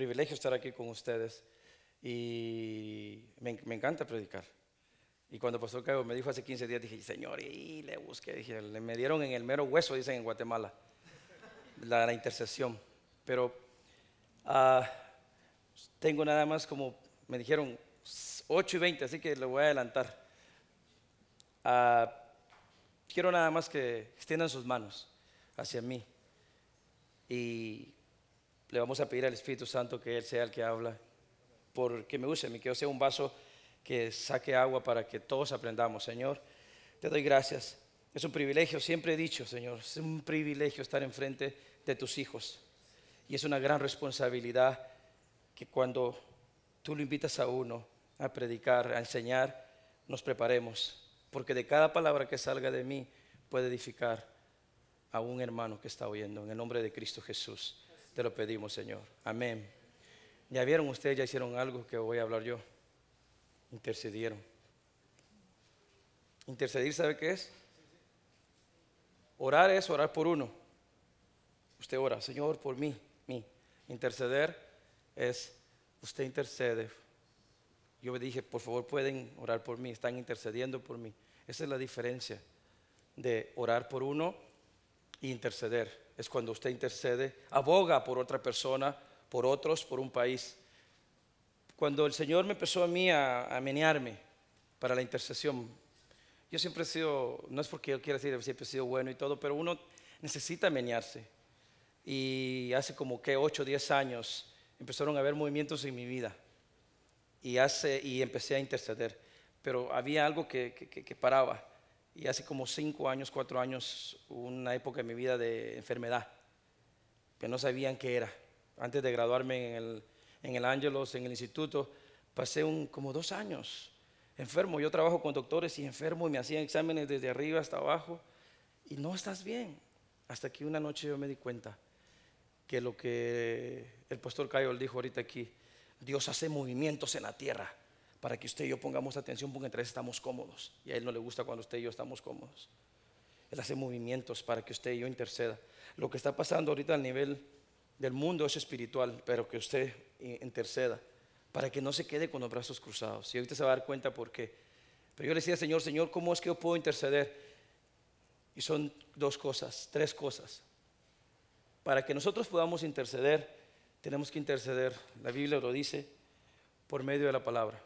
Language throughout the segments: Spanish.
privilegio estar aquí con ustedes y me, me encanta predicar. Y cuando Pastor Caio me dijo hace 15 días, dije, Señor, y le busqué, dije, le me dieron en el mero hueso, dicen en Guatemala, la, la intercesión. Pero ah, tengo nada más como, me dijeron, 8 y 20, así que le voy a adelantar. Ah, quiero nada más que extiendan sus manos hacia mí. Y le vamos a pedir al Espíritu Santo que Él sea el que habla, porque me use, que yo sea un vaso que saque agua para que todos aprendamos. Señor, te doy gracias. Es un privilegio, siempre he dicho, Señor, es un privilegio estar enfrente de tus hijos. Y es una gran responsabilidad que cuando tú lo invitas a uno a predicar, a enseñar, nos preparemos. Porque de cada palabra que salga de mí puede edificar a un hermano que está oyendo. En el nombre de Cristo Jesús te lo pedimos, Señor. Amén. Ya vieron ustedes, ya hicieron algo que voy a hablar yo intercedieron. Intercedir, ¿sabe qué es? Orar es orar por uno. Usted ora, Señor, por mí, mí. Interceder es, usted intercede. Yo me dije, por favor, pueden orar por mí, están intercediendo por mí. Esa es la diferencia de orar por uno e interceder. Es cuando usted intercede, aboga por otra persona, por otros, por un país cuando el Señor me empezó a mí a, menearme para la intercesión, yo siempre he sido, no es porque yo quiera decir siempre he sido bueno y todo, pero uno necesita menearse. Y hace como que 8 o 10 años empezaron a haber movimientos en mi vida y, hace, y empecé a interceder. Pero había algo que, que paraba. Y hace como 5 años, 4 años, una época en mi vida de enfermedad, que no sabían qué era. Antes de graduarme en el, en el Ángelos, en el instituto, pasé un, como dos años enfermo. Yo trabajo con doctores y enfermo y me hacían exámenes desde arriba hasta abajo y no estás bien. Hasta que una noche yo me di cuenta que lo que el pastor Cayo dijo ahorita aquí, Dios hace movimientos en la tierra para que usted y yo pongamos atención porque entre estamos cómodos. Y a Él no le gusta cuando usted y yo estamos cómodos. Él hace movimientos para que usted y yo interceda. Lo que está pasando ahorita al nivel del mundo es espiritual, pero que usted interceda para que no se quede con los brazos cruzados. Y ahorita se va a dar cuenta por qué. Pero yo le decía, Señor, Señor, ¿cómo es que yo puedo interceder? Y son dos cosas, tres cosas. Para que nosotros podamos interceder, tenemos que interceder, la Biblia lo dice, por medio de la palabra.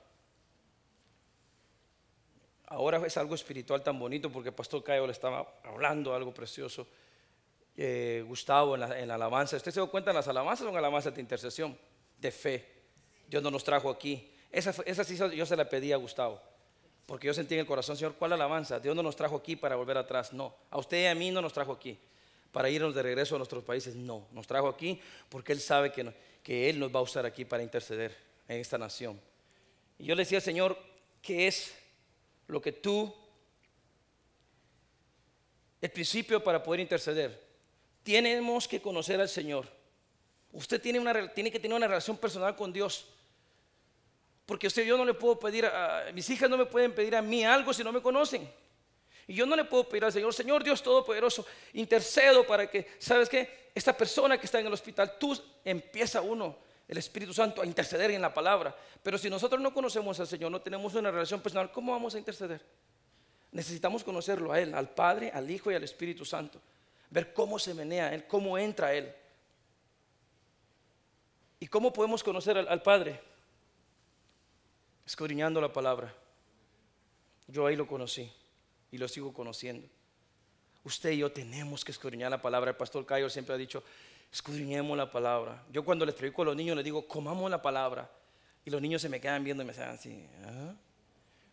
Ahora es algo espiritual tan bonito porque el pastor Cayo le estaba hablando algo precioso eh, Gustavo en la, alabanza. ¿Usted se dio cuenta? Las alabanzas son alabanzas de intercesión, de fe. Dios no nos trajo aquí. Esa, esa sí yo se la pedí a Gustavo. Porque yo sentí en el corazón, Señor, ¿cuál alabanza? Dios no nos trajo aquí para volver atrás. No. A usted y a mí no nos trajo aquí para irnos de regreso a nuestros países. No. Nos trajo aquí porque Él sabe que, que Él nos va a usar aquí para interceder en esta nación. Y yo le decía, Señor, ¿qué es lo que tú, el principio para poder interceder? tenemos que conocer al Señor. Usted tiene, una, que tener una relación personal con Dios. Porque usted, yo no le puedo pedir, a, mis hijas no me pueden pedir a mí algo si no me conocen. Y yo no le puedo pedir al Señor, Señor Dios Todopoderoso, intercedo para que, ¿sabes qué? Esta persona que está en el hospital, tú empieza uno, el Espíritu Santo, a interceder en la palabra. Pero si nosotros no conocemos al Señor, no tenemos una relación personal, ¿cómo vamos a interceder? Necesitamos conocerlo a Él, al Padre, al Hijo y al Espíritu Santo ver cómo se menea Él, cómo entra Él. ¿Y cómo podemos conocer al, Padre? Escudriñando la palabra. Yo ahí lo conocí y lo sigo conociendo. Usted y yo tenemos que escudriñar la palabra. El pastor Cayo siempre ha dicho, escudriñemos la palabra. Yo cuando les predico a los niños les digo, comamos la palabra. Y los niños se me quedan viendo y me dicen así, ¿Ah?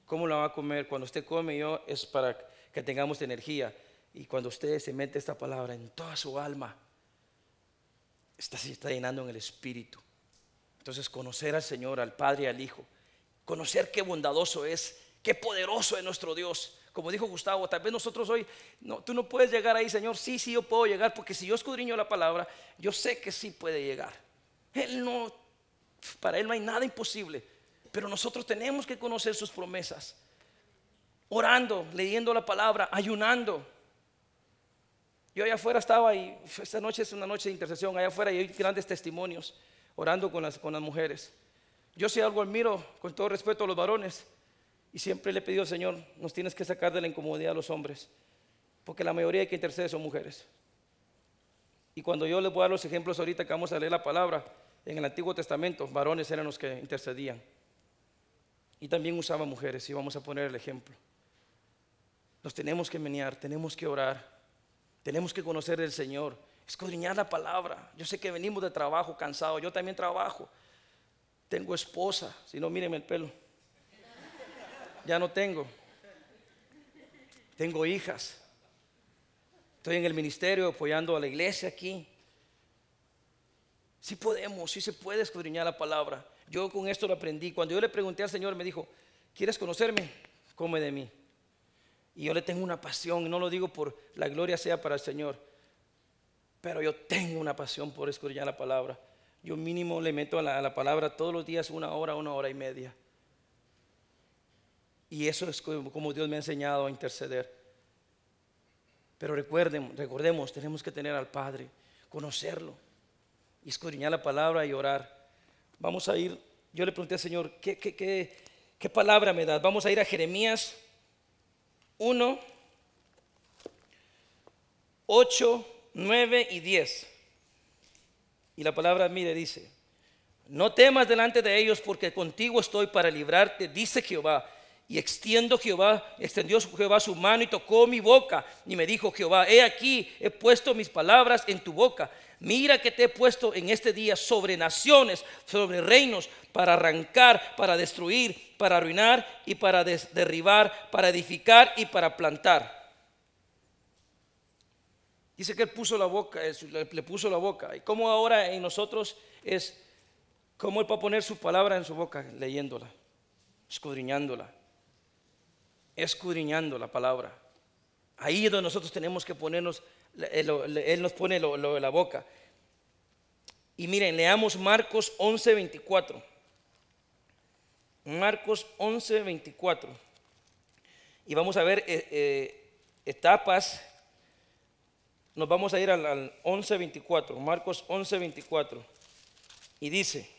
¿cómo la va a comer? Cuando usted come yo es para que tengamos energía. Y cuando usted se mete esta palabra en toda su alma, está, se está llenando en el Espíritu. Entonces conocer al Señor, al Padre y al Hijo, conocer qué bondadoso es, qué poderoso es nuestro Dios. Como dijo Gustavo, tal vez nosotros hoy, no, tú no puedes llegar ahí, Señor. Sí, sí, yo puedo llegar, porque si yo escudriño la palabra, yo sé que sí puede llegar. Él no, para Él no hay nada imposible, pero nosotros tenemos que conocer sus promesas. Orando, leyendo la palabra, ayunando. Yo allá afuera estaba y esta noche es una noche de intercesión, allá afuera y hay grandes testimonios. orando con las, con las mujeres. Yo si algo admiro, con todo respeto a los varones, y siempre le he pedido Señor, nos tienes que sacar de la incomodidad a los hombres, porque la mayoría que intercede son mujeres. Y cuando yo les voy a dar los ejemplos ahorita que vamos a leer la palabra, en el Antiguo Testamento, varones eran los que intercedían. Y también usaban mujeres, y vamos a poner el ejemplo. Nos tenemos que menear, tenemos que orar, tenemos que conocer el Señor, escudriñar la palabra. Yo sé que venimos de trabajo cansado, yo también trabajo. Tengo esposa, si no, mírenme el pelo. Ya no tengo. Tengo hijas. Estoy en el ministerio apoyando a la iglesia aquí. Si podemos, si se puede escudriñar la palabra. Yo con esto lo aprendí. Cuando yo le pregunté al Señor, me dijo, ¿quieres conocerme? Come de mí. Y yo le tengo una pasión, no lo digo por la gloria sea para el Señor, pero yo tengo una pasión por escudriñar la palabra. Yo mínimo le meto a la, palabra todos los días una hora, una hora y media. Y eso es como Dios me ha enseñado a interceder. Pero recuerden, recordemos, tenemos que tener al Padre, conocerlo, escudriñar la palabra y orar. Vamos a ir, yo le pregunté al Señor, ¿qué, qué, qué, qué palabra me das? Vamos a ir a Jeremías 1, 8, 9 y 10. Y la palabra mire dice, no temas delante de ellos porque contigo estoy para librarte, dice Jehová. Y extiendo Jehová, extendió Jehová su mano y tocó mi boca. Y me dijo Jehová, he aquí, he puesto mis palabras en tu boca. Mira que te he puesto en este día sobre naciones, sobre reinos, para arrancar, para destruir, para arruinar y para derribar, para edificar y para plantar. Dice que él puso la boca, le puso la boca. Y como ahora en nosotros es como él va a poner su palabra en su boca, leyéndola, escudriñándola, escudriñando la palabra. Ahí es donde nosotros tenemos que ponernos, él nos pone lo, de la boca. Y miren, leamos Marcos 11, 24. Marcos 11, 24. Y vamos a ver eh, eh, etapas. Nos vamos a ir al, al 11, 24. Marcos 11, 24. Y dice,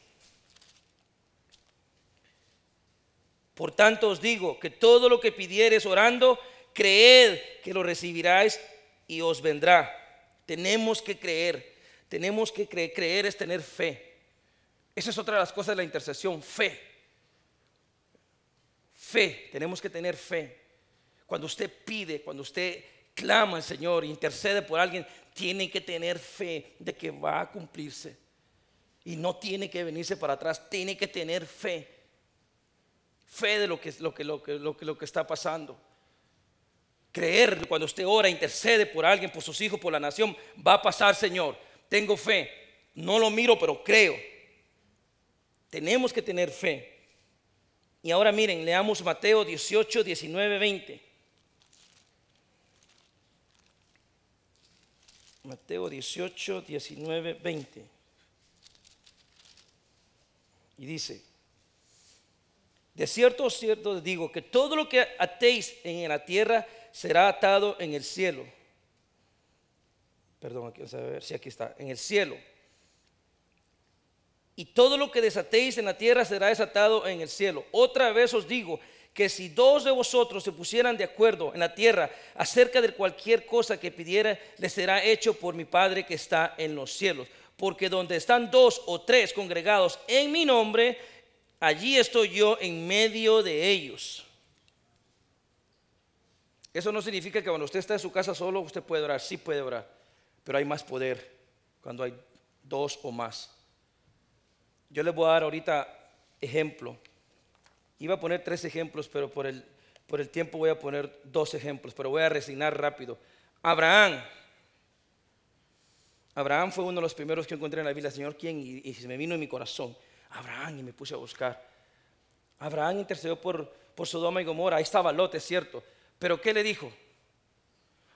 por tanto os digo que todo lo que pidieres orando, creed que lo recibiráis y os vendrá. Tenemos que creer, tenemos que creer, creer es tener fe. Esa es otra de las cosas de la intercesión, fe. Fe, tenemos que tener fe. Cuando usted pide, cuando usted clama al Señor, intercede por alguien, tiene que tener fe de que va a cumplirse. Y no tiene que venirse para atrás, tiene que tener fe. Fe de lo que, lo que, lo que, lo que, lo que está pasando. Creer cuando usted ora, intercede por alguien, por sus hijos, por la nación, va a pasar, Señor. Tengo fe. No lo miro, pero creo. Tenemos que tener fe. Y ahora miren, leamos Mateo 18, 19, 20. Mateo 18, 19, 20. Y dice, de cierto, cierto digo que todo lo que atéis en la tierra será atado en el cielo. Perdón, aquí vamos a ver si aquí está, en el cielo y todo lo que desatéis en la tierra será desatado en el cielo. Otra vez os digo que si dos de vosotros se pusieran de acuerdo en la tierra acerca de cualquier cosa que pidiera, les será hecho por mi Padre que está en los cielos. Porque donde están dos o tres congregados en mi nombre, allí estoy yo en medio de ellos. Eso no significa que cuando usted está en su casa solo, usted puede orar, sí puede orar, pero hay más poder cuando hay dos o más. Yo les voy a dar ahorita ejemplo. Iba a poner tres ejemplos, pero por el, por el tiempo voy a poner dos ejemplos, pero voy a resignar rápido. Abraham. Abraham fue uno de los primeros que encontré en la Biblia. Señor, ¿quién? Y, y se me vino en mi corazón. Abraham, y me puse a buscar. Abraham intercedió por, por Sodoma y Gomorra. Ahí estaba Lot, es cierto. Pero ¿qué le dijo?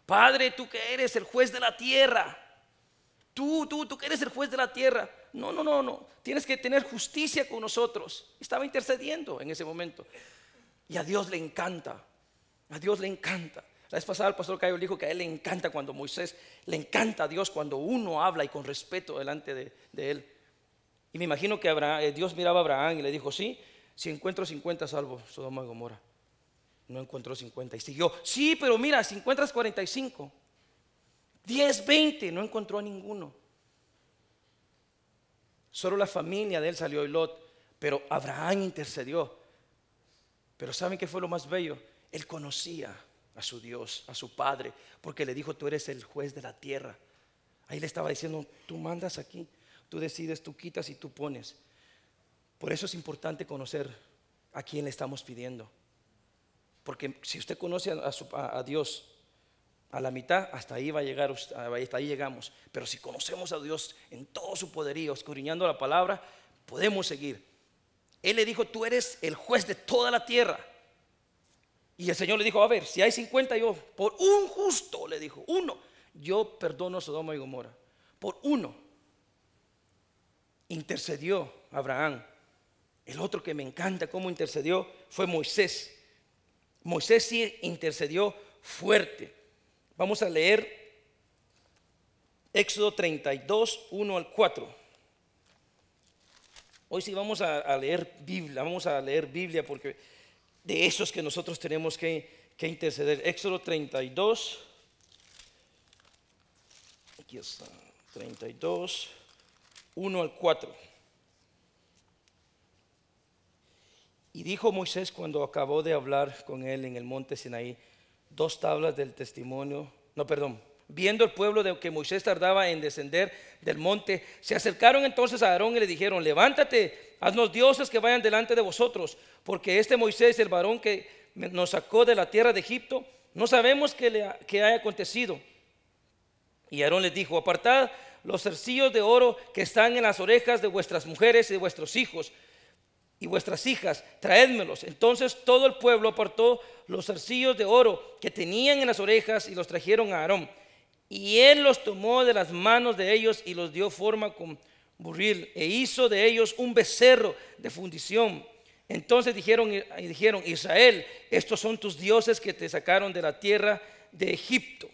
Padre, tú que eres el juez de la tierra. Tú, tú, tú que eres el juez de la tierra. No, no, no, no. Tienes que tener justicia con nosotros. Estaba intercediendo en ese momento. Y a Dios le encanta. A Dios le encanta. La vez pasada el pastor Cayo dijo que a él le encanta cuando Moisés, le encanta a Dios cuando uno habla y con respeto delante de, él. Y me imagino que eh, Dios miraba a Abraham y le dijo, sí, si encuentro 50 salvo Sodoma y Gomorra. No encontró 50 y siguió, sí, pero mira, si encuentras 45, 10, 20, no encontró a ninguno. Solo la familia de él salió y Lot, pero Abraham intercedió. Pero ¿saben qué fue lo más bello? Él conocía a su Dios, a su Padre, porque le dijo, tú eres el juez de la tierra. Ahí le estaba diciendo, tú mandas aquí, tú decides, tú quitas y tú pones. Por eso es importante conocer a quién le estamos pidiendo. Porque si usted conoce a, Dios a la mitad, hasta ahí va a llegar, hasta ahí llegamos. Pero si conocemos a Dios en todo su poderío, escudriñando la palabra, podemos seguir. Él le dijo, tú eres el juez de toda la tierra. Y el Señor le dijo, a ver, si hay 50 yo, por un justo, le dijo, uno, yo perdono a Sodoma y Gomorra. Por uno. Intercedió Abraham. El otro que me encanta cómo intercedió fue Moisés. Moisés sí intercedió fuerte. Vamos a leer Éxodo 32, 1 al 4. Hoy sí vamos a, leer Biblia, vamos a leer Biblia porque de esos que nosotros tenemos que, interceder. Éxodo 32. Aquí está. 32, 1 al 4. Y dijo Moisés cuando acabó de hablar con él en el monte Sinaí, dos tablas del testimonio, no, perdón, viendo el pueblo de que Moisés tardaba en descender del monte, se acercaron entonces a Aarón y le dijeron, levántate, haznos dioses que vayan delante de vosotros, porque este Moisés, el varón que nos sacó de la tierra de Egipto, no sabemos qué, le, haya acontecido. Y Aarón les dijo, apartad los cercillos de oro que están en las orejas de vuestras mujeres y de vuestros hijos y vuestras hijas, traédmelos. Entonces todo el pueblo apartó los cercillos de oro que tenían en las orejas y los trajeron a Aarón. Y él los tomó de las manos de ellos y los dio forma con burril e hizo de ellos un becerro de fundición. Entonces dijeron, dijeron, Israel, estos son tus dioses que te sacaron de la tierra de Egipto.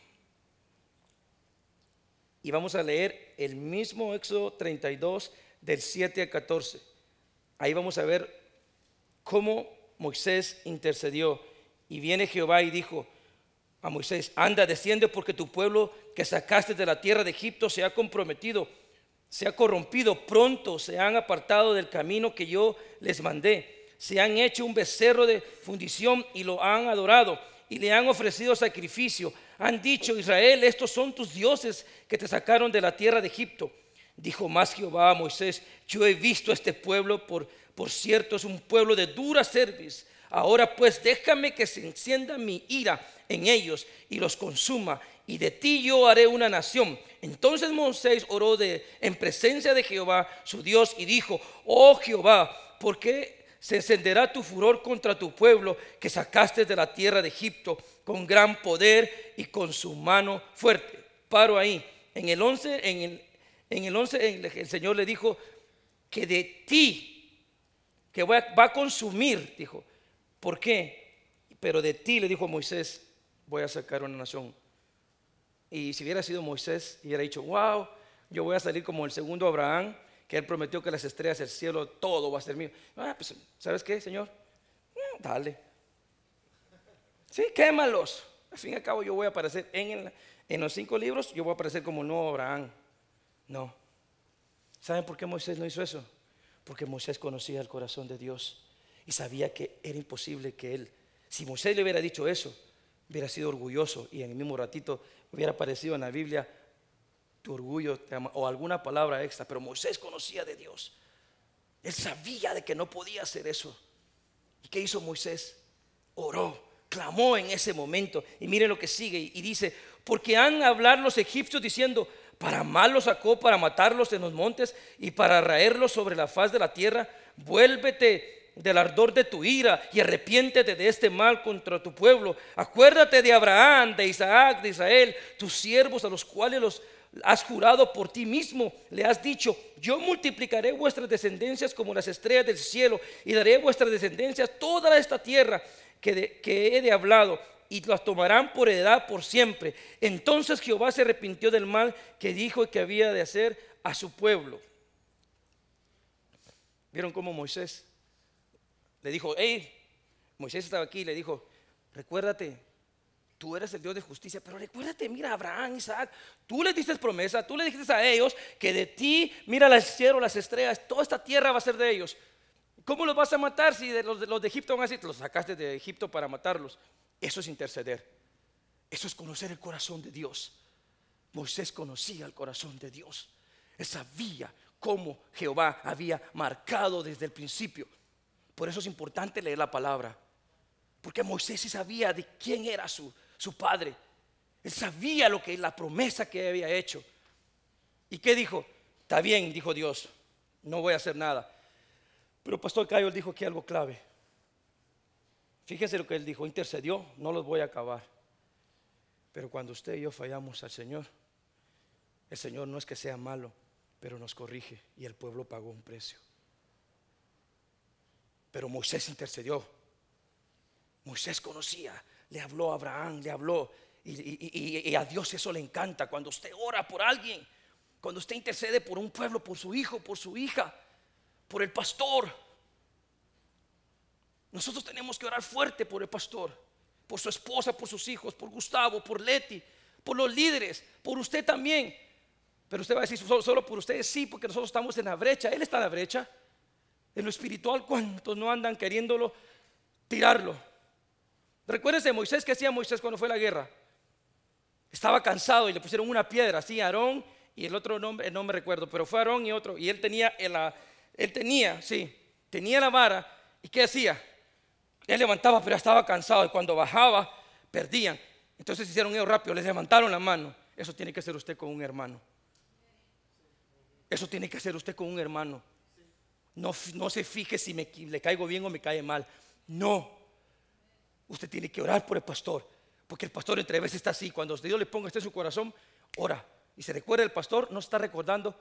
Y vamos a leer el mismo Éxodo 32 del 7 al 14. Ahí vamos a ver cómo Moisés intercedió. Y viene Jehová y dijo, a Moisés, anda, desciende porque tu pueblo que sacaste de la tierra de Egipto se ha comprometido, se ha corrompido, pronto se han apartado del camino que yo les mandé, se han hecho un becerro de fundición y lo han adorado y le han ofrecido sacrificio. Han dicho, Israel, estos son tus dioses que te sacaron de la tierra de Egipto. Dijo más Jehová a Moisés, yo he visto a este pueblo, por, cierto es un pueblo de dura cerviz. Ahora pues déjame que se encienda mi ira en ellos y los consuma, y de ti yo haré una nación. Entonces Moisés oró de, en presencia de Jehová, su Dios, y dijo, oh Jehová, ¿por qué se encenderá tu furor contra tu pueblo que sacaste de la tierra de Egipto con gran poder y con su mano fuerte? Paro ahí. En el 11, en el, en el, 11 el, Señor le dijo que de ti, que va, va a consumir, dijo. ¿Por qué? Pero de ti, le dijo Moisés, voy a sacar una nación. Y si hubiera sido Moisés, hubiera dicho, wow, yo voy a salir como el segundo Abraham, que él prometió que las estrellas del cielo, todo va a ser mío. Ah, pues, ¿sabes qué, Señor? Dale. Sí, quémalos. Al fin y al cabo yo voy a aparecer en, en los cinco libros, yo voy a aparecer como nuevo Abraham. No. ¿Saben por qué Moisés no hizo eso? Porque Moisés conocía el corazón de Dios y sabía que era imposible que él, si Moisés le hubiera dicho eso, hubiera sido orgulloso y en el mismo ratito hubiera aparecido en la Biblia tu orgullo o alguna palabra extra. Pero Moisés conocía de Dios. Él sabía de que no podía hacer eso. ¿Y qué hizo Moisés? Oró, clamó en ese momento. Y mire lo que sigue y dice, porque han hablar los egipcios diciendo, para mal los sacó, para matarlos en los montes y para raerlos sobre la faz de la tierra. Vuélvete del ardor de tu ira y arrepiéntete de este mal contra tu pueblo. Acuérdate de Abraham, de Isaac, de Israel, tus siervos a los cuales los has jurado por ti mismo. Le has dicho, yo multiplicaré vuestras descendencias como las estrellas del cielo y daré vuestras descendencias toda esta tierra que, he de hablado y las tomarán por edad por siempre. Entonces Jehová se arrepintió del mal que dijo que había de hacer a su pueblo. ¿Vieron cómo Moisés le dijo, hey, Moisés estaba aquí y le dijo, recuérdate, tú eres el Dios de justicia, pero recuérdate, mira, Abraham, Isaac, tú les diste promesa, tú le dijiste a ellos que de ti, mira el cielo, las estrellas, toda esta tierra va a ser de ellos. ¿Cómo los vas a matar si de, los de Egipto van a decir, los sacaste de Egipto para matarlos? Eso es interceder. Eso es conocer el corazón de Dios. Moisés conocía el corazón de Dios. Él sabía cómo Jehová había marcado desde el principio. Por eso es importante leer la palabra. Porque Moisés sabía de quién era su, su padre. Él sabía lo que la promesa que había hecho. ¿Y qué dijo? Está bien, dijo Dios, no voy a hacer nada. Pero Pastor Cayo dijo que algo clave. Fíjese lo que él dijo, intercedió, no los voy a acabar. Pero cuando usted y yo fallamos al Señor, el Señor no es que sea malo, pero nos corrige y el pueblo pagó un precio. Pero Moisés intercedió. Moisés conocía, le habló a Abraham, le habló. Y, a Dios eso le encanta. Cuando usted ora por alguien, cuando usted intercede por un pueblo, por su hijo, por su hija, por el pastor. Nosotros tenemos que orar fuerte por el pastor, por su esposa, por sus hijos, por Gustavo, por Leti, por los líderes, por usted también. Pero usted va a decir, solo, solo por ustedes sí, porque nosotros estamos en la brecha. Él está en la brecha. En lo espiritual, ¿cuántos no andan queriéndolo tirarlo? Recuérdense Moisés, ¿qué hacía Moisés cuando fue a la guerra? Estaba cansado y le pusieron una piedra, así Aarón y el otro nombre, no me recuerdo, pero fue Aarón y otro, y él tenía, él tenía, sí, tenía la vara, ¿y qué hacía? Él levantaba, pero estaba cansado, y cuando bajaba, perdían. Entonces hicieron ellos rápido, les levantaron la mano. Eso tiene que hacer usted con un hermano. Eso tiene que hacer usted con un hermano. No, se fije si me, le caigo bien o me cae mal. No. Usted tiene que orar por el pastor. Porque el pastor entre veces está así. Cuando Dios le ponga esto en su corazón, ora. Y se recuerda el pastor, no está recordando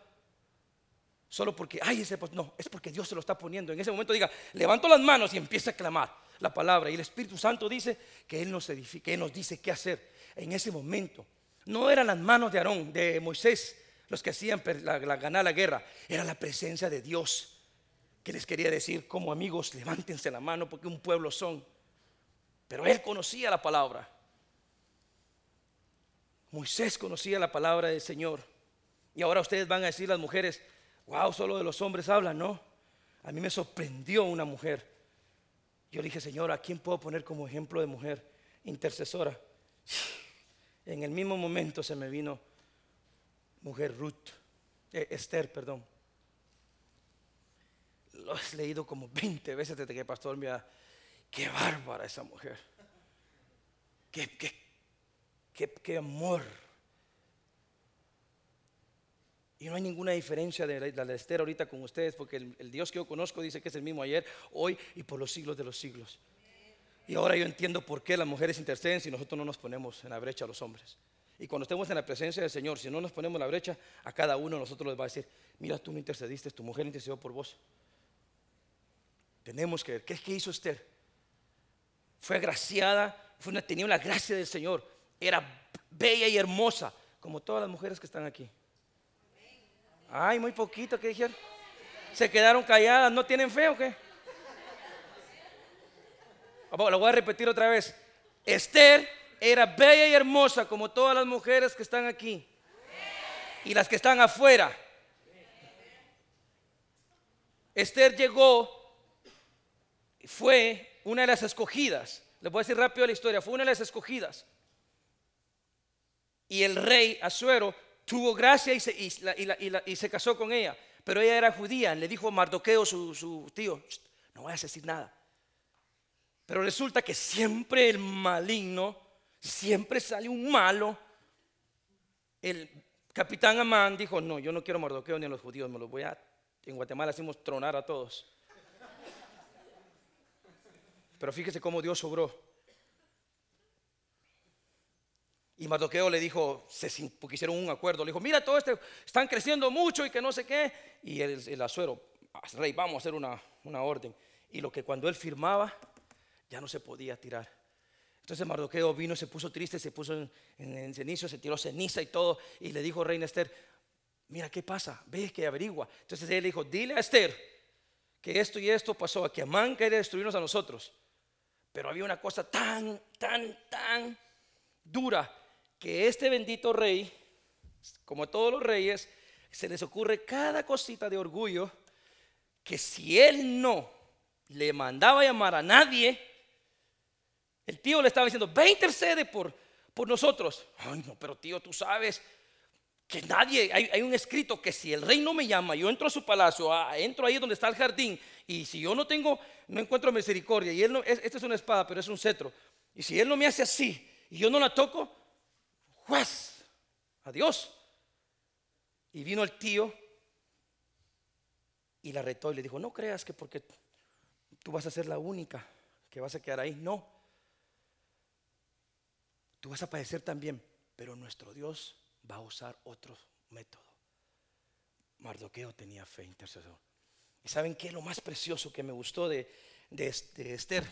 solo porque, ay, ese pastor. No, es porque Dios se lo está poniendo. En ese momento diga, levanto las manos y empieza a clamar la palabra. Y el Espíritu Santo dice que Él nos edifica, Él nos dice qué hacer en ese momento. No eran las manos de Aarón, de Moisés, los que hacían ganar la guerra. Era la presencia de Dios que les quería decir como amigos, levántense la mano porque un pueblo son. Pero él conocía la palabra. Moisés conocía la palabra del Señor. Y ahora ustedes van a decir las mujeres, wow, solo de los hombres hablan, ¿no? A mí me sorprendió una mujer. Yo dije, Señor, ¿a quién puedo poner como ejemplo de mujer intercesora? En el mismo momento se me vino mujer Ruth, eh, Esther, perdón lo he leído como 20 veces desde que el pastor me ha... Qué bárbara esa mujer. Qué, qué, amor. Y no hay ninguna diferencia de la de Esther ahorita con ustedes, porque el, Dios que yo conozco dice que es el mismo ayer, hoy y por los siglos de los siglos. Y ahora yo entiendo por qué las mujeres interceden si nosotros no nos ponemos en la brecha a los hombres. Y cuando estemos en la presencia del Señor, si no nos ponemos en la brecha, a cada uno de nosotros les va a decir, mira, tú me intercediste, tu mujer intercedió por vos. Tenemos que ver, ¿qué que hizo Esther? Fue agraciada, fue tenía la gracia del Señor, era bella y hermosa, como todas las mujeres que están aquí. Ay, muy poquito, ¿qué dijeron? Se quedaron calladas, ¿no tienen fe o qué? Lo voy a repetir otra vez. Esther era bella y hermosa como todas las mujeres que están aquí y las que están afuera. Esther llegó fue una de las escogidas. Les voy a decir rápido la historia. Fue una de las escogidas. Y el rey Asuero tuvo gracia y se, casó con ella. Pero ella era judía. Le dijo a Mardoqueo, su, tío, no vayas a decir nada. Pero resulta que siempre el maligno, siempre sale un malo. El capitán Amán dijo, no, yo no quiero Mardoqueo ni a los judíos, me los voy a... En Guatemala hacemos tronar a todos. Pero fíjese cómo Dios obró. Y Mardoqueo le dijo, se, porque hicieron un acuerdo, le dijo, mira, todo esto están creciendo mucho y que no sé qué. Y el, el rey, vamos a hacer una, orden. Y lo que cuando él firmaba, ya no se podía tirar. Entonces Mardoqueo vino, se puso triste, se puso en, en, cenizo, se tiró ceniza y todo. Y le dijo, reina Esther, mira, ¿qué pasa? Ve que averigua. Entonces él le dijo, dile a Esther que esto y esto pasó, que Amán quería destruirnos a nosotros. Pero había una cosa tan, tan, tan dura que este bendito rey, como todos los reyes, se les ocurre cada cosita de orgullo que si él no le mandaba llamar a nadie, el tío le estaba diciendo, ve intercede por, por nosotros. Ay, no, pero tío, tú sabes que nadie, hay, un escrito que si el rey no me llama, yo entro a su palacio, entro ahí donde está el jardín, y si yo no tengo, no encuentro misericordia, y él no, esta es una espada, pero es un cetro, y si él no me hace así, y yo no la toco, juez, adiós. Y vino el tío y la retó y le dijo, no creas que porque tú vas a ser la única que vas a quedar ahí, no. Tú vas a padecer también, pero nuestro Dios va a usar otro método. Mardoqueo tenía fe intercesor. ¿Y saben qué lo más precioso que me gustó de, de, Esther?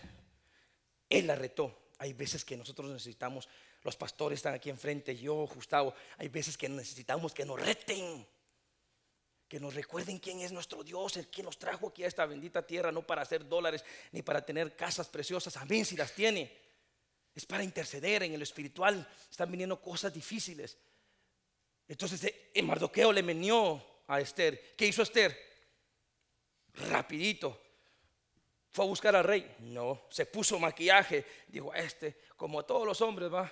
Él la retó. Hay veces que nosotros necesitamos, los pastores están aquí enfrente, yo, Gustavo, hay veces que necesitamos que nos reten, que nos recuerden quién es nuestro Dios, el que nos trajo aquí a esta bendita tierra, no para hacer dólares ni para tener casas preciosas, amén si las tiene. Es para interceder en el espiritual, están viniendo cosas difíciles. Entonces eh, el Mardoqueo le menió a Esther. ¿Qué hizo Esther? Rapidito. Fue a buscar al rey. No, se puso maquillaje. Dijo, este, como a todos los hombres, va.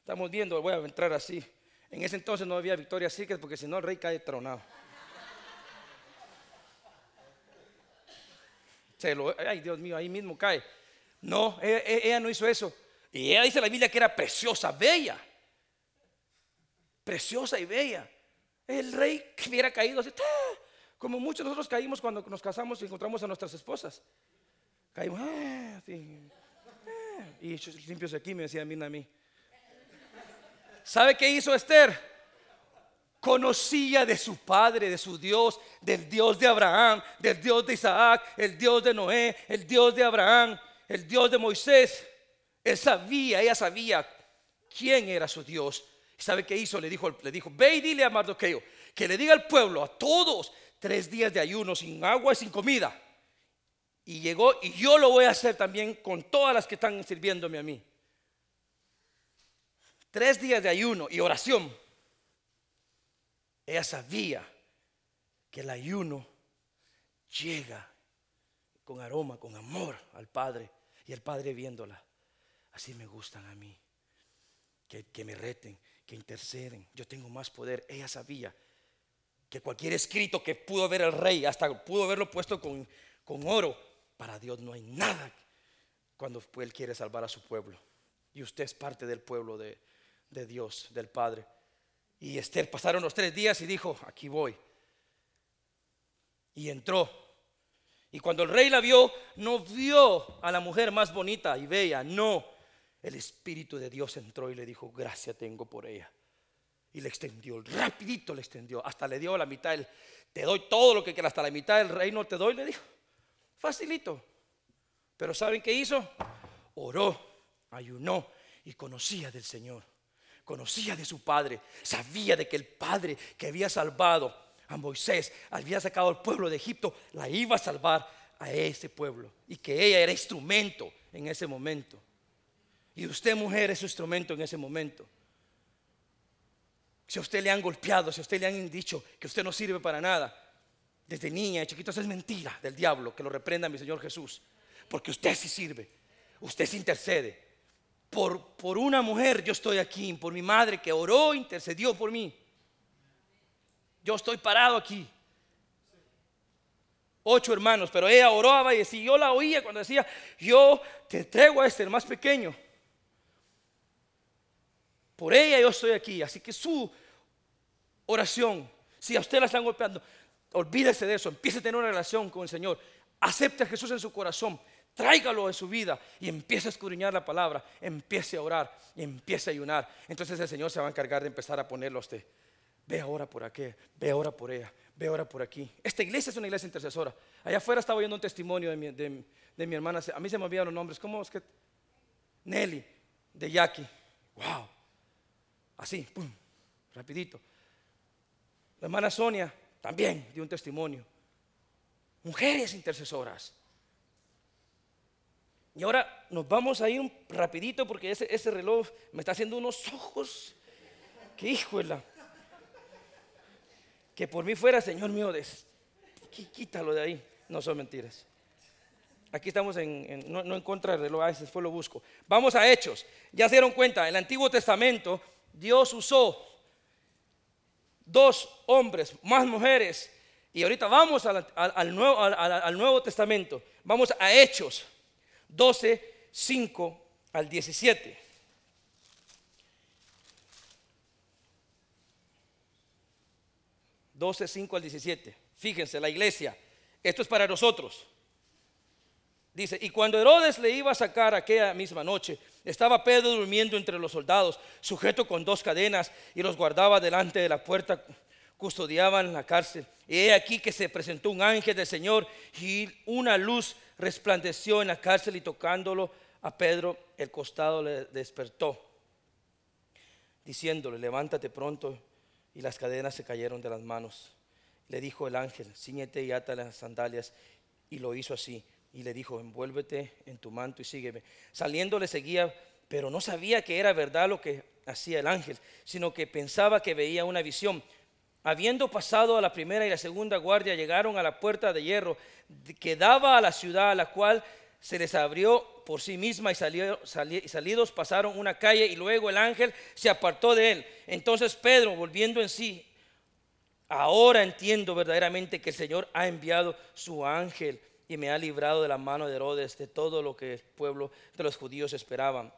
Estamos viendo, voy a entrar así. En ese entonces no había Victoria Secret porque si no el rey cae tronado. Se lo, ay, Dios mío, ahí mismo cae. No, ella, ella no hizo eso. Y ella dice la Biblia que era preciosa, bella preciosa y bella. El rey que hubiera caído así, como muchos de nosotros caímos cuando nos casamos y encontramos a nuestras esposas. Caímos, ah, así, ah, y limpios aquí, me decía a mí. ¿Sabe qué hizo Esther? Conocía de su padre, de su Dios, del Dios de Abraham, del Dios de Isaac, el Dios de Noé, el Dios de Abraham, el Dios de Moisés. Él sabía, ella sabía quién era su Dios ¿Sabe qué hizo? Le dijo, le dijo, ve y dile a Mardoqueo que le diga al pueblo, a todos, tres días de ayuno, sin agua y sin comida. Y llegó, y yo lo voy a hacer también con todas las que están sirviéndome a mí. Tres días de ayuno y oración. Ella sabía que el ayuno llega con aroma, con amor al Padre. Y el Padre viéndola. Así me gustan a mí. Que, que me reten que interceden. Yo tengo más poder. Ella sabía que cualquier escrito que pudo ver el rey, hasta pudo haberlo puesto con, con oro, para Dios no hay nada cuando Él quiere salvar a su pueblo. Y usted es parte del pueblo de, de Dios, del Padre. Y Esther pasaron los tres días y dijo, aquí voy. Y entró. Y cuando el rey la vio, no vio a la mujer más bonita y bella, no, el Espíritu de Dios entró y le dijo, gracias tengo por ella. Y le extendió, rapidito le extendió, hasta le dio la mitad, te doy todo lo que quieras, hasta la mitad del reino te doy, le dijo. Facilito. Pero ¿saben qué hizo? Oró, ayunó y conocía del Señor. Conocía de su Padre. Sabía de que el Padre que había salvado a Moisés, había sacado al pueblo de Egipto, la iba a salvar a ese pueblo. Y que ella era instrumento en ese momento. Y usted, mujer, es su instrumento en ese momento. Si a usted le han golpeado, si a usted le han dicho que usted no sirve para nada, desde niña, de chiquito, eso es mentira del diablo, que lo reprenda mi Señor Jesús. Porque usted sí sirve, usted sí intercede. Por, por una mujer yo estoy aquí, por mi madre que oró, intercedió por mí. Yo estoy parado aquí. Ocho hermanos, pero ella oraba y decía, yo la oía cuando decía, yo te traigo a este, el más pequeño. Por ella yo estoy aquí. Así que su oración, si a usted la están golpeando, olvídese de eso. Empiece a tener una relación con el Señor. Acepte a Jesús en su corazón. Tráigalo en su vida y empiece a escudriñar la palabra. Empiece a orar y empiece a ayunar. Entonces el Señor se va a encargar de empezar a ponerlo a usted. Ve ahora por aquí, ve ahora por ella, ve ahora por aquí. Esta iglesia es una iglesia intercesora. Allá afuera estaba oyendo un testimonio de mi, de mi hermana. A mí se me olvidaron los nombres. ¿Cómo es que? Nelly, de Jackie. Wow. Así, pum, rapidito. La hermana Sonia también dio un testimonio. mujeres intercesoras. Y ahora nos vamos a ir rapidito porque ese, reloj me está haciendo unos ojos. Que hijuela. Que por mí fuera, Señor mío, quítalo de ahí. No son mentiras. Aquí estamos en, no, en contra del reloj, después lo busco. Vamos a Hechos. Ya se dieron cuenta, en el Antiguo Testamento Dios usó dos hombres, más mujeres. Y ahorita vamos al, nuevo, al, Nuevo Testamento. Vamos a Hechos 12, 5 al 17. Doce, 5 al 17. Fíjense, la iglesia. Esto es para nosotros. Dice, y cuando Herodes le iba a sacar aquella misma noche, estaba Pedro durmiendo entre los soldados, sujeto con dos cadenas, y los guardaba delante de la puerta, custodiaban la cárcel. Y he aquí que se presentó un ángel del Señor y una luz resplandeció en la cárcel y tocándolo a Pedro el costado le despertó, diciéndole, levántate pronto, y las cadenas se cayeron de las manos. Le dijo el ángel, ciñete y ata las sandalias, y lo hizo así y le dijo, envuélvete en tu manto y sígueme. Saliendo le seguía, pero no sabía que era verdad lo que hacía el ángel, sino que pensaba que veía una visión. Habiendo pasado a la primera y la segunda guardia, llegaron a la puerta de hierro que daba a la ciudad, a la cual se les abrió por sí misma y, y salidos pasaron una calle y luego el ángel se apartó de él. Entonces Pedro, volviendo en sí, ahora entiendo verdaderamente que el Señor ha enviado su ángel y me ha librado de la mano de Herodes, de todo lo que el pueblo de los judíos esperaban.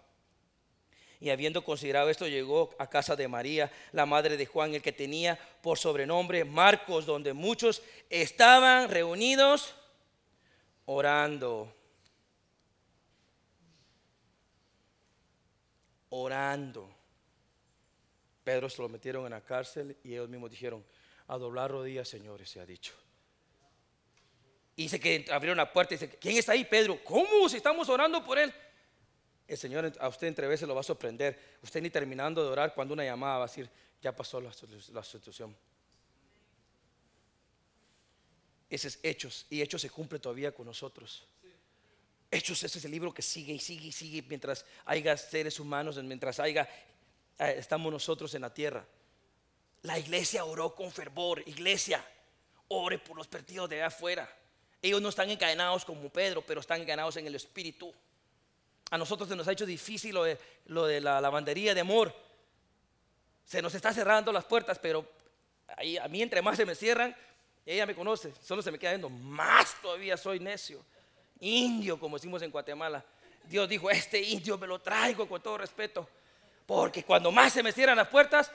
Y habiendo considerado esto, llegó a casa de María, la madre de Juan, el que tenía por sobrenombre Marcos, donde muchos estaban reunidos orando. Orando. Pedro se lo metieron en la cárcel y ellos mismos dijeron, a doblar rodillas, señores, se ha dicho. Y dice que abrieron la puerta y dice, ¿quién está ahí? Pedro, ¿cómo? Si estamos orando por él. El Señor a usted entre veces lo va a sorprender. Usted ni terminando de orar cuando una llamada va a decir, ya pasó la, la situación. Ese es Hechos y Hechos se cumple todavía con nosotros. Hechos, ese es el libro que sigue y sigue y sigue mientras haya seres humanos, mientras haya, eh, estamos nosotros en la tierra. La iglesia oró con fervor. Iglesia, ore por los perdidos de afuera. Ellos no están encadenados como Pedro, pero están encadenados en el Espíritu. A nosotros se nos ha hecho difícil lo de, la lavandería de amor. Se nos está cerrando las puertas, pero ahí, a mí entre más se me cierran, ella me conoce, solo se me queda viendo, más todavía soy necio. Indio, como decimos en Guatemala. Dios dijo, este indio me lo traigo con todo respeto. Porque cuando más se me cierran las puertas,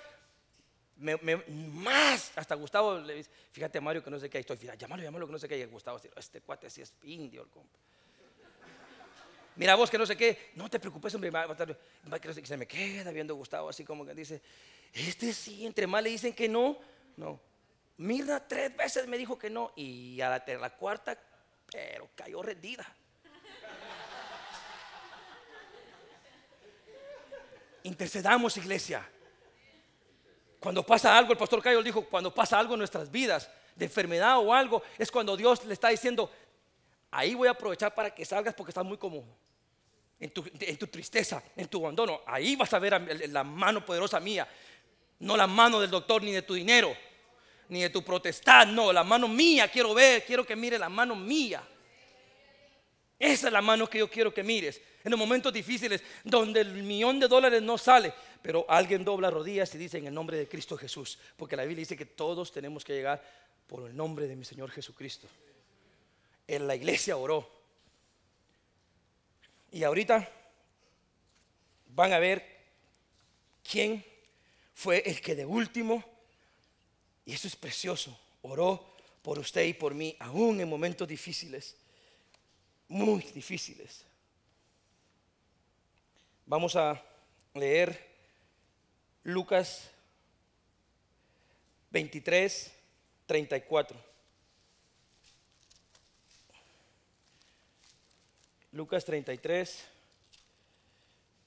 más, hasta Gustavo le dice, fíjate Mario que no sé qué, estoy, llámalo, llámalo que no sé qué, y Gustavo dice, este cuate sí es indio el compa. Mira vos que no sé qué, no te preocupes, hombre, se me queda viendo Gustavo así como que dice, este sí, entre más le dicen que no, no. Mirna tres veces me dijo que no y a a la cuarta, pero cayó rendida. Intercedamos, iglesia. Cuando pasa algo, el pastor Cayo dijo, cuando pasa algo en nuestras vidas, de enfermedad o algo, es cuando Dios le está diciendo, ahí voy a aprovechar para que salgas porque estás muy cómodo. En tu, tristeza, en tu abandono, ahí vas a ver la mano poderosa mía. No la mano del doctor ni de tu dinero, ni de tu protestad, no, la mano mía quiero ver, quiero que mire la mano mía. Esa es la mano que yo quiero que mires. En los momentos difíciles, donde el millón de dólares no sale, pero alguien dobla rodillas y dice en el nombre de Cristo Jesús, porque la Biblia dice que todos tenemos que llegar por el nombre de mi Señor Jesucristo. En la iglesia oró. Y ahorita van a ver quién fue el que de último, y eso es precioso, oró por usted y por mí, aún en momentos difíciles, muy difíciles. Vamos a leer Lucas 23, 34. Lucas 33.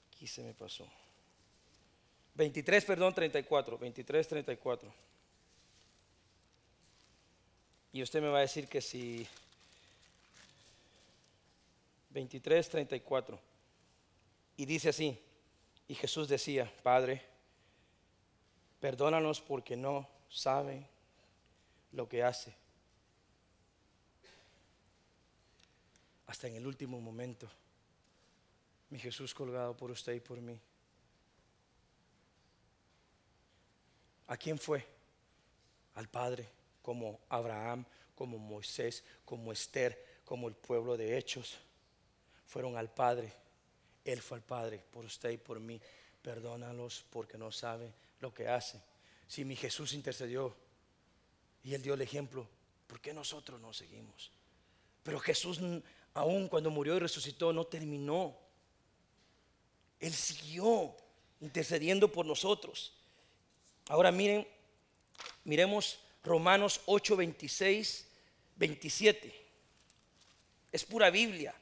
Aquí se me pasó. 23, perdón, 34. 23, 34. Y usted me va a decir que si 23, 34. Y dice así, y Jesús decía, Padre, perdónanos porque no saben lo que hace. Hasta en el último momento, mi Jesús colgado por usted y por mí. ¿A quién fue? Al Padre, como Abraham, como Moisés, como Esther, como el pueblo de Hechos. Fueron al Padre. Él fue al Padre por usted y por mí. Perdónalos porque no saben lo que hacen. Si mi Jesús intercedió y Él dio el ejemplo, ¿por qué nosotros no seguimos? Pero Jesús, aún cuando murió y resucitó, no terminó. Él siguió intercediendo por nosotros. Ahora miren, miremos Romanos 8, 26, 27. Es pura Biblia.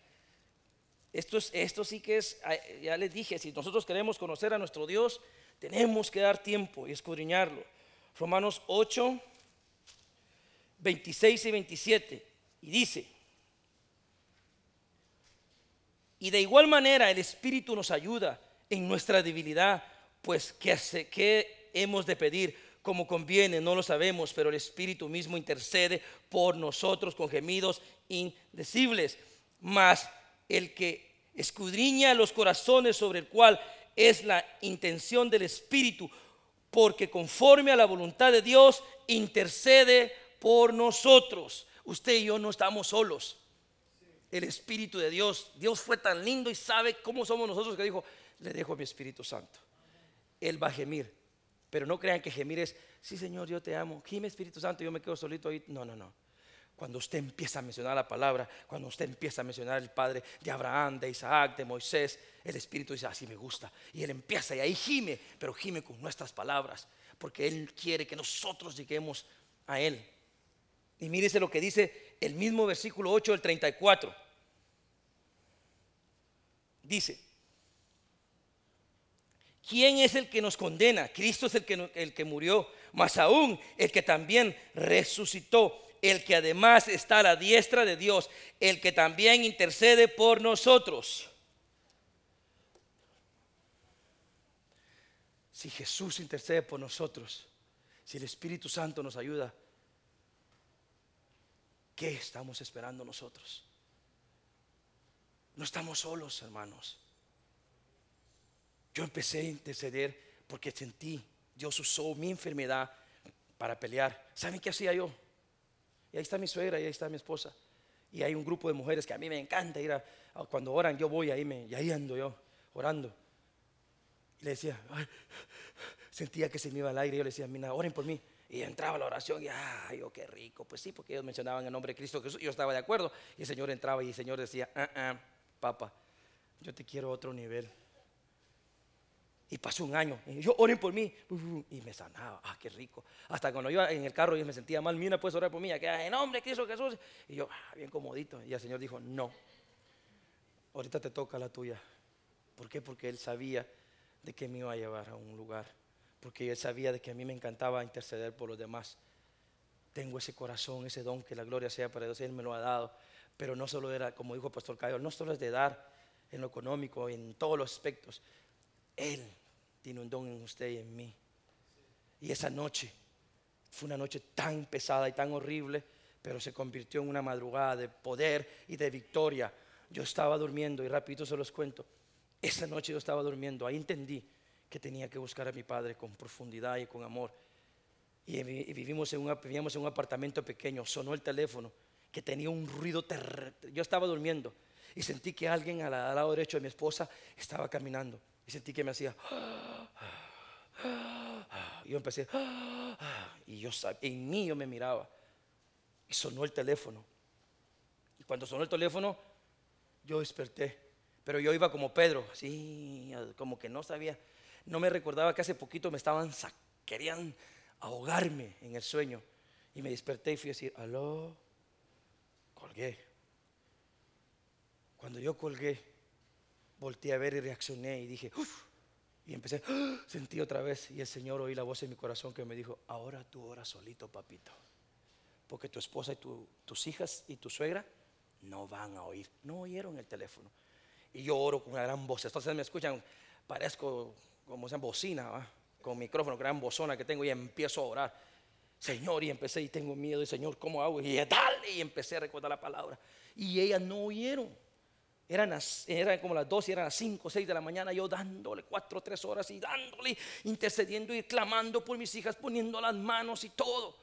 Esto, es, esto sí que es, ya les dije, si nosotros queremos conocer a nuestro Dios, tenemos que dar tiempo y escudriñarlo. Romanos 8, 26 y 27. Y dice, y de igual manera el Espíritu nos ayuda en nuestra debilidad, pues ¿qué, qué hemos de pedir? como conviene, no lo sabemos, pero el Espíritu mismo intercede por nosotros con gemidos indecibles. Mas el que escudriña los corazones sobre el cual es la intención del Espíritu, porque conforme a la voluntad de Dios intercede por nosotros. Usted y yo no estamos solos. El Espíritu de Dios, Dios fue tan lindo y sabe cómo somos nosotros que dijo, le dejo mi Espíritu Santo. Él va a gemir pero no crean que gemir es, sí Señor, yo te amo. Gime Espíritu Santo, yo me quedo solito ahí. No, no, no. Cuando usted empieza a mencionar la palabra, cuando usted empieza a mencionar el Padre de Abraham, de Isaac, de Moisés, el Espíritu dice, así me gusta. Y Él empieza y ahí gime, pero gime con nuestras palabras, porque Él quiere que nosotros lleguemos a Él. Y mírese lo que dice el mismo versículo 8 del 34. Dice, ¿Quién es el que nos condena? Cristo es el que, el que murió, más aún el que también resucitó, el que además está a la diestra de Dios, el que también intercede por nosotros. Si Jesús intercede por nosotros, si el Espíritu Santo nos ayuda, ¿qué estamos esperando nosotros? No estamos solos, hermanos. Yo empecé a interceder porque sentí, Dios usó mi enfermedad para pelear. ¿Saben qué hacía yo? Y ahí está mi suegra y ahí está mi esposa. Y hay un grupo de mujeres que a mí me encanta ir a, cuando oran, yo voy ahí, me, y ahí ando yo, orando. Y le decía, sentía que se me iba al aire. Yo le decía, mira, oren por mí. Y entraba la oración y, ay, oh, qué rico. Pues sí, porque ellos mencionaban el nombre de Cristo Jesús. Yo estaba de acuerdo. Y el Señor entraba y el Señor decía, ah, ah, papá, yo te quiero a otro nivel. Y pasó un año. Y yo, oren por mí. Y me sanaba. Ah, qué rico. Hasta cuando yo en el carro y me sentía mal, mira, puedes orar por mí. Que en nombre de Cristo Jesús. Y yo, ah, bien comodito. Y el Señor dijo, no. Ahorita te toca la tuya. ¿Por qué? Porque Él sabía de que me iba a llevar a un lugar. Porque Él sabía de que a mí me encantaba interceder por los demás. Tengo ese corazón, ese don, que la gloria sea para Dios. Él me lo ha dado. Pero no solo era, como dijo el pastor Cayo, no solo es de dar en lo económico, en todos los aspectos. Él tiene un don en usted y en mí. Y esa noche fue una noche tan pesada y tan horrible, pero se convirtió en una madrugada de poder y de victoria. Yo estaba durmiendo y rapidito se los cuento. Esa noche yo estaba durmiendo, ahí entendí que tenía que buscar a mi padre con profundidad y con amor. Y vivimos en un, vivíamos en un apartamento pequeño, sonó el teléfono que tenía un ruido terrible. Yo estaba durmiendo y sentí que alguien al lado derecho de mi esposa estaba caminando. Y sentí que me hacía. Yo empecé. Y yo en mí yo me miraba. Y sonó el teléfono. Y cuando sonó el teléfono, yo desperté. Pero yo iba como Pedro, así, como que no sabía. No me recordaba que hace poquito me estaban, querían ahogarme en el sueño. Y me desperté y fui a decir, aló, colgué. Cuando yo colgué, volteé a ver y reaccioné y dije, Uf", y empecé, sentí otra vez y el Señor oí la voz en mi corazón que me dijo, ahora tú oras solito, papito, porque tu esposa y tus hijas y tu suegra no van a oír. No oyeron el teléfono. Y yo oro con una gran voz. Entonces me escuchan, parezco como esa bocina, con micrófono, gran bozona que tengo y empiezo a orar. Señor, y empecé y tengo miedo, y Señor, ¿cómo hago? Y dale, y empecé a recordar la palabra. Y ellas no oyeron. Eran, como las 2 y eran las 5 o 6 de la mañana, yo dándole 4 o 3 horas y dándole, intercediendo y clamando por mis hijas, poniendo las manos y todo.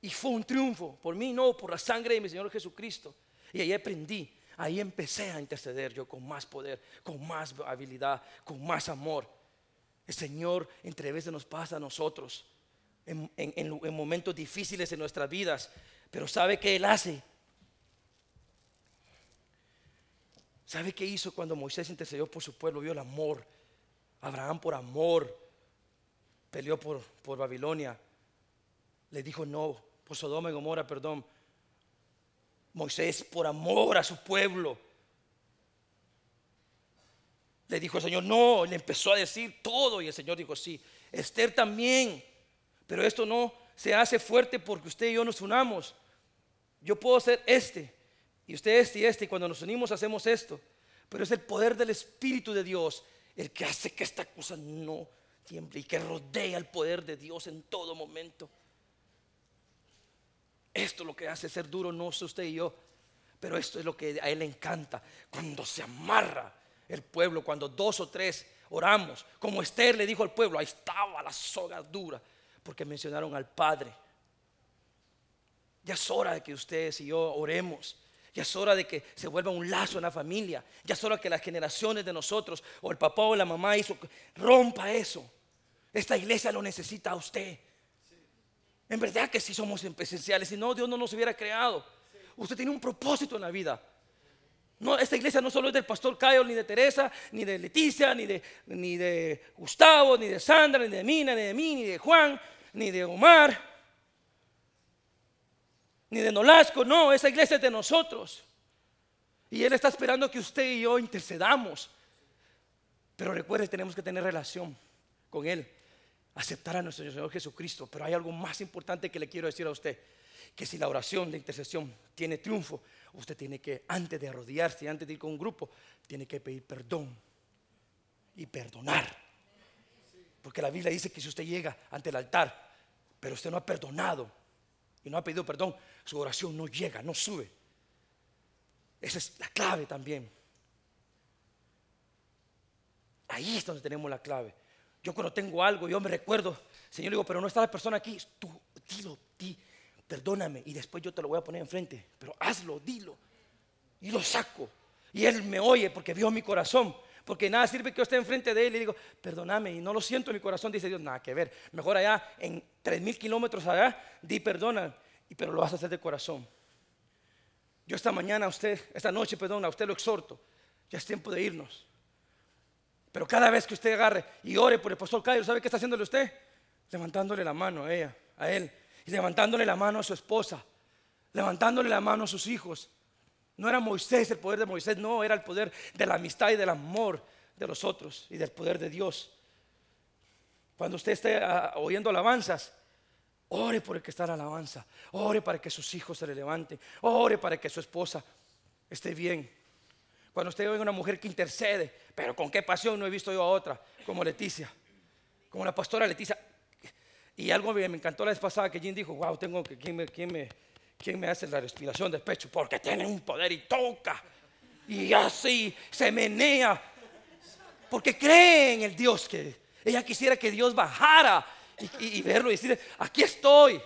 Y fue un triunfo, por mí no, por la sangre de mi Señor Jesucristo. Y ahí aprendí, ahí empecé a interceder yo con más poder, con más habilidad, con más amor. El Señor entre veces nos pasa a nosotros en, en momentos difíciles en nuestras vidas, pero ¿sabe qué Él hace? ¿Sabe qué hizo cuando Moisés intercedió por su pueblo? Vio el amor. Abraham por amor peleó por, por Babilonia. Le dijo no, por Sodoma y Gomorra, perdón. Moisés por amor a su pueblo. Le dijo el Señor, no, le empezó a decir todo y el Señor dijo, sí, Esther también, pero esto no se hace fuerte porque usted y yo nos unamos. Yo puedo ser este, y usted este y este, y cuando nos unimos hacemos esto. Pero es el poder del Espíritu de Dios el que hace que esta cosa no tiemble y que rodea el poder de Dios en todo momento. Esto es lo que hace ser duro, no sé usted y yo, pero esto es lo que a Él le encanta. Cuando se amarra el pueblo, cuando dos o tres oramos, como Esther le dijo al pueblo, ahí estaba la soga dura, porque mencionaron al Padre. Ya es hora de que ustedes y yo oremos ya es hora de que se vuelva un lazo en la familia. Ya es hora que las generaciones de nosotros, o el papá o la mamá rompa eso. Esta iglesia lo necesita a usted. En verdad que sí somos esenciales. Si no, Dios no nos hubiera creado. Usted tiene un propósito en la vida. No, esta iglesia no solo es del pastor Cayo, ni de Teresa, ni de Leticia, ni de, ni de Gustavo, ni de Sandra, ni de Mina, ni de mí, ni de Juan, ni de Omar ni de Nolasco, no, esa iglesia es de nosotros. Y Él está esperando que usted y yo intercedamos. Pero recuerde, tenemos que tener relación con Él, aceptar a nuestro Señor Jesucristo. Pero hay algo más importante que le quiero decir a usted, que si la oración de intercesión tiene triunfo, usted tiene que, antes de arrodillarse, antes de ir con un grupo, tiene que pedir perdón y perdonar. Porque la Biblia dice que si usted llega ante el altar, pero usted no ha perdonado y no ha pedido perdón, su oración no llega, no sube. Esa es la clave también. Ahí es donde tenemos la clave. Yo cuando tengo algo, yo me recuerdo, Señor, digo, pero no está la persona aquí. Tú, dilo, di, perdóname. Y después yo te lo voy a poner enfrente. Pero hazlo, dilo. Y lo saco. Y Él me oye porque vio mi corazón. Porque nada sirve que yo esté enfrente de Él y digo, perdóname. Y no lo siento en mi corazón. Dice Dios, nada que ver. Mejor allá, en tres mil kilómetros allá, di perdona pero lo vas a hacer de corazón. Yo esta mañana a usted, esta noche, perdón, a usted lo exhorto. Ya es tiempo de irnos. Pero cada vez que usted agarre y ore por el pastor Cayo, ¿sabe qué está haciéndole usted? Levantándole la mano a ella, a él. Y levantándole la mano a su esposa. Levantándole la mano a sus hijos. No era Moisés el poder de Moisés, no, era el poder de la amistad y del amor de los otros y del poder de Dios. Cuando usted esté ah, oyendo alabanzas, Ore por el que está en alabanza. Ore para que sus hijos se le levanten. Ore para que su esposa esté bien. Cuando usted ve una mujer que intercede, pero con qué pasión no he visto yo a otra, como Leticia, como la pastora Leticia. Y algo me encantó la vez pasada que Jim dijo, wow, tengo que, ¿quién me, quién me hace la respiración del pecho? Porque tiene un poder y toca. Y así se menea. Porque cree en el Dios que ella quisiera que Dios bajara y, verlo y decir, aquí estoy.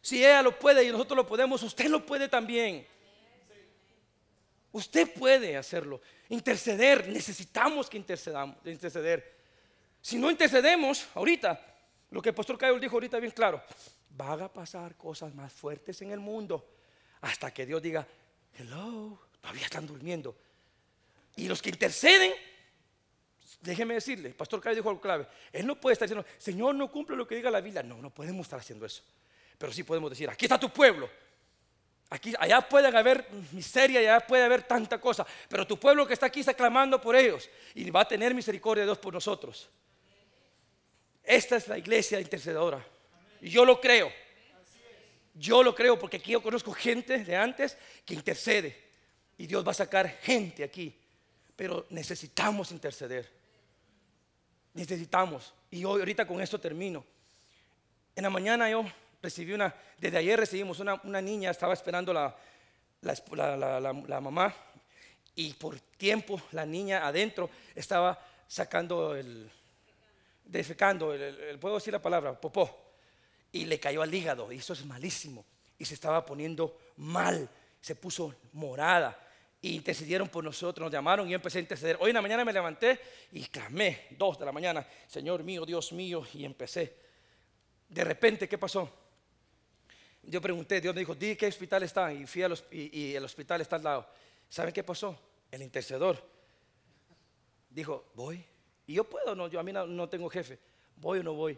Si ella lo puede y nosotros lo podemos, usted lo puede también. Usted puede hacerlo. Interceder, necesitamos que intercedamos, interceder. Si no intercedemos ahorita, lo que el pastor Cayo dijo ahorita bien claro, van a pasar cosas más fuertes en el mundo hasta que Dios diga, hello, todavía están durmiendo. Y los que interceden Déjeme decirle, pastor Cayo dijo algo clave. Él no puede estar diciendo, Señor, no cumple lo que diga la Biblia. No, no podemos estar haciendo eso. Pero sí podemos decir, aquí está tu pueblo. Aquí, allá puede haber miseria, allá puede haber tanta cosa. Pero tu pueblo que está aquí está clamando por ellos. Y va a tener misericordia de Dios por nosotros. Esta es la iglesia intercedora. Yo lo creo. Yo lo creo porque aquí yo conozco gente de antes que intercede. Y Dios va a sacar gente aquí. Pero necesitamos interceder. Necesitamos. Y hoy, ahorita con esto termino. En la mañana yo recibí una, desde ayer recibimos una, una niña, estaba esperando la, la, mamá y por tiempo la niña adentro estaba sacando el, defecando, el, puedo decir la palabra, popó, y le cayó al hígado, y eso es malísimo, y se estaba poniendo mal, se puso morada, y intercedieron por nosotros, nos llamaron y yo empecé a interceder. Hoy en la mañana me levanté y clamé, dos de la mañana, Señor mío, Dios mío, y empecé. De repente, ¿qué pasó? Yo pregunté, Dios me dijo, di qué hospital está, y fui al y, y el hospital está al lado. ¿Saben qué pasó? El intercedor dijo, voy. Y yo puedo, no, yo a mí no, tengo jefe, voy o no voy.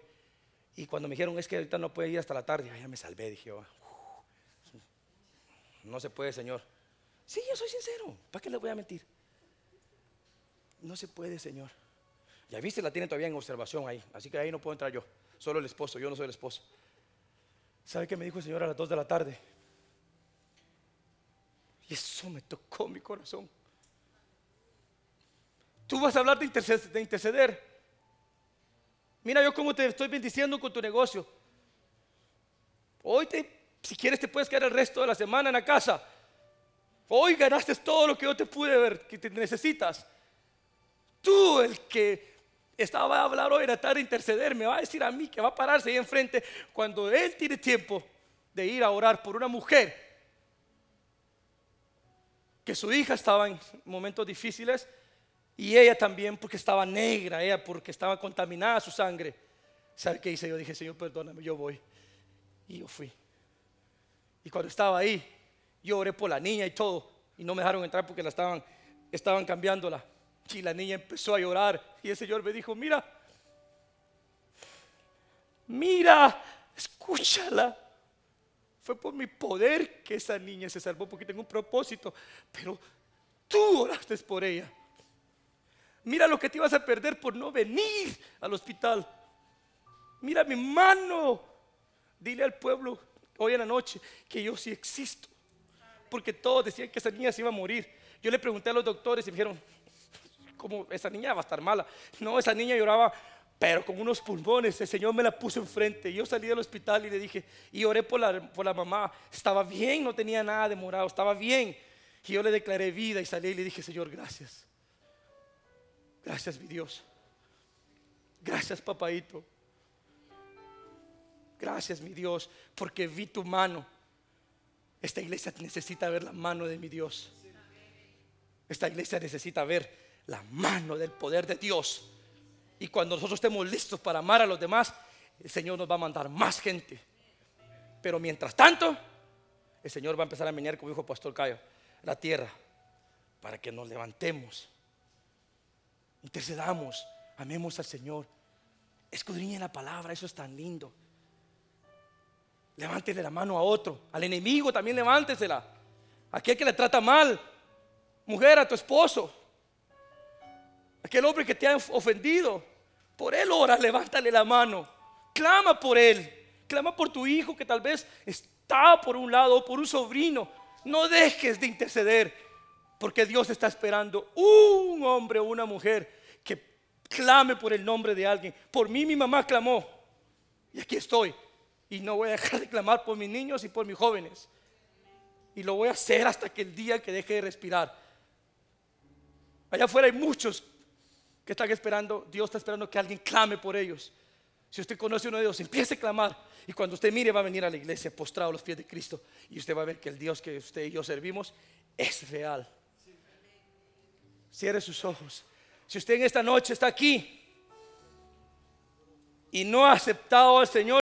Y cuando me dijeron, es que ahorita no puede ir hasta la tarde, ya me salvé, dije, no se puede, Señor. Sí, yo soy sincero, ¿para qué le voy a mentir? No se puede, Señor. Ya viste, la tiene todavía en observación ahí, así que ahí no puedo entrar yo, solo el esposo, yo no soy el esposo. ¿Sabe qué me dijo el Señor a las 2 de la tarde? Y eso me tocó mi corazón. Tú vas a hablar de interceder. Mira yo cómo te estoy bendiciendo con tu negocio. Hoy, te, si quieres, te puedes quedar el resto de la semana en la casa. Hoy ganaste todo lo que yo te pude ver, que te necesitas. Tú, el que estaba a hablar hoy, era tarde interceder, me va a decir a mí que va a pararse ahí enfrente cuando él tiene tiempo de ir a orar por una mujer que su hija estaba en momentos difíciles y ella también porque estaba negra, ella porque estaba contaminada su sangre. ¿Sabe qué hice? Yo dije, Señor, perdóname, yo voy. Y yo fui. Y cuando estaba ahí, yo oré por la niña y todo. Y no me dejaron entrar porque la estaban, estaban cambiándola. Y la niña empezó a llorar. Y el Señor me dijo, mira, mira, escúchala. Fue por mi poder que esa niña se salvó porque tengo un propósito. Pero tú oraste por ella. Mira lo que te ibas a perder por no venir al hospital. Mira mi mano. Dile al pueblo hoy en la noche que yo sí existo. Porque todos decían que esa niña se iba a morir. Yo le pregunté a los doctores y me dijeron, ¿cómo esa niña va a estar mala? No, esa niña lloraba, pero con unos pulmones. El Señor me la puso enfrente. Yo salí del hospital y le dije, y oré por la, por la mamá. Estaba bien, no tenía nada de morado, estaba bien. Y yo le declaré vida y salí y le dije, Señor, gracias. Gracias, mi Dios. Gracias, papaito. Gracias, mi Dios, porque vi tu mano. Esta iglesia necesita ver la mano de mi Dios. Esta iglesia necesita ver la mano del poder de Dios. Y cuando nosotros estemos listos para amar a los demás, el Señor nos va a mandar más gente. Pero mientras tanto, el Señor va a empezar a menear, como dijo Pastor Cayo, la tierra para que nos levantemos Intercedamos, amemos al Señor. Escudriñe la palabra, eso es tan lindo. Levántele la mano a otro, al enemigo también levántesela. Aquel que le trata mal, mujer, a tu esposo. Aquel hombre que te ha ofendido, por él ora, levántale la mano. Clama por él, clama por tu hijo que tal vez está por un lado o por un sobrino. No dejes de interceder, porque Dios está esperando un hombre o una mujer clame por el nombre de alguien. Por mí mi mamá clamó. Y aquí estoy. Y no voy a dejar de clamar por mis niños y por mis jóvenes. Y lo voy a hacer hasta que el día que deje de respirar. Allá afuera hay muchos que están esperando, Dios está esperando que alguien clame por ellos. Si usted conoce a uno de ellos, empiece a clamar. Y cuando usted mire, va a venir a la iglesia postrado a los pies de Cristo. Y usted va a ver que el Dios que usted y yo servimos es real. Cierre sus ojos. Si usted en esta noche está aquí y no ha aceptado al Señor,